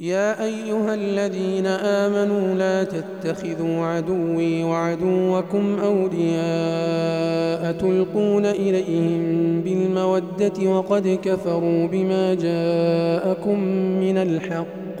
يا أيها الذين آمنوا لا تتخذوا عدوي وعدوكم أولياء تلقون إليهم بالمودة وقد كفروا بما جاءكم من الحق.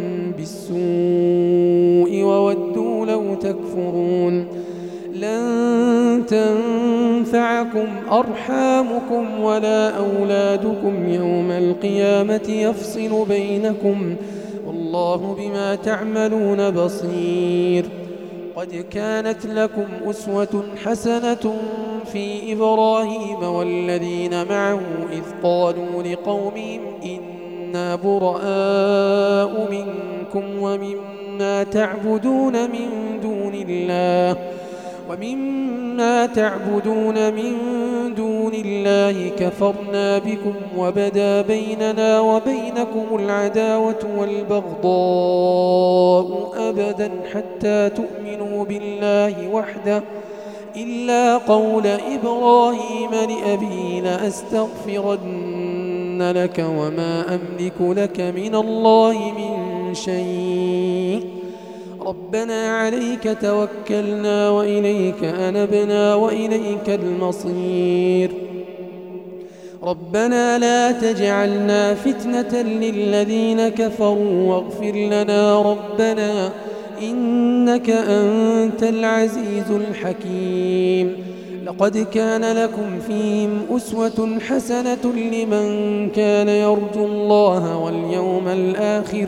تكفرون لن تنفعكم أرحامكم ولا أولادكم يوم القيامة يفصل بينكم. والله بما تعملون بصير. قد كانت لكم أسوة حسنة في إبراهيم والذين معه إذ قالوا لقومهم إنا براء منكم ومما تعبدون من دون الله ومما تعبدون من دون الله كفرنا بكم وبدا بيننا وبينكم العداوة والبغضاء أبدا حتى تؤمنوا بالله وحده إلا قول إبراهيم لأبي لأستغفرن لك وما أملك لك من الله من شيء ربنا عليك توكلنا وإليك أنبنا وإليك المصير. ربنا لا تجعلنا فتنة للذين كفروا واغفر لنا ربنا إنك أنت العزيز الحكيم. لقد كان لكم فيهم أسوة حسنة لمن كان يرجو الله واليوم الآخر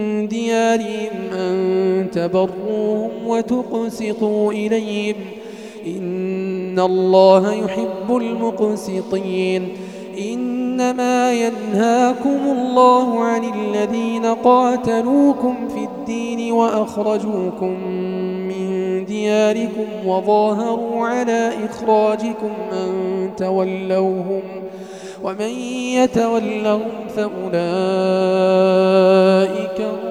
ديارهم أن تبروهم وتقسطوا إليهم. إن الله يحب المقسطين. إنما ينهاكم الله عن الذين قاتلوكم في الدين وأخرجوكم من دياركم وظاهروا على إخراجكم أن تولوهم ومن يتولهم فأولئك هم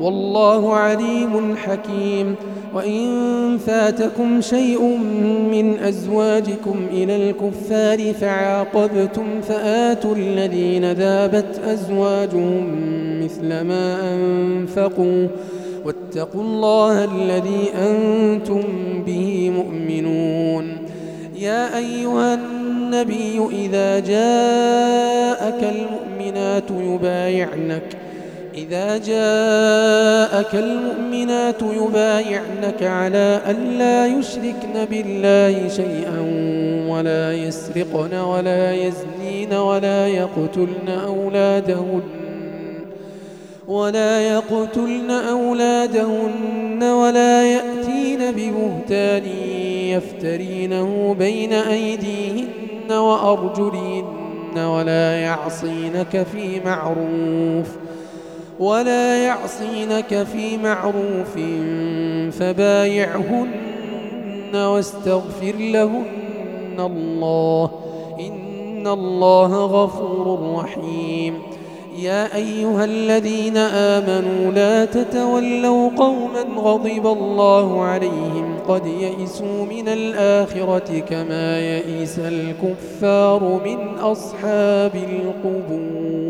والله عليم حكيم. وإن فاتكم شيء من أزواجكم إلى الكفار فعاقبتم فآتوا الذين ذابت أزواجهم مثل ما أنفقوا. واتقوا الله الذي أنتم به مؤمنون. يا أيها النبي إذا جاءك المؤمنات يبايعنك. إذا جاءك المؤمنات يبايعنك على أن لا يشركن بالله شيئا ولا يسرقن ولا يزنين ولا يقتلن أولادهن ولا يقتلن أولادهن ولا يأتين ببهتان يفترينه بين أيديهن وأرجلهن ولا يعصينك في معروف ولا يعصينك في معروف فبايعهن واستغفر لهن الله. إن الله غفور رحيم. يا أيها الذين آمنوا لا تتولوا قوما غضب الله عليهم قد يئسوا من الآخرة كما يئس الكفار من أصحاب القبور.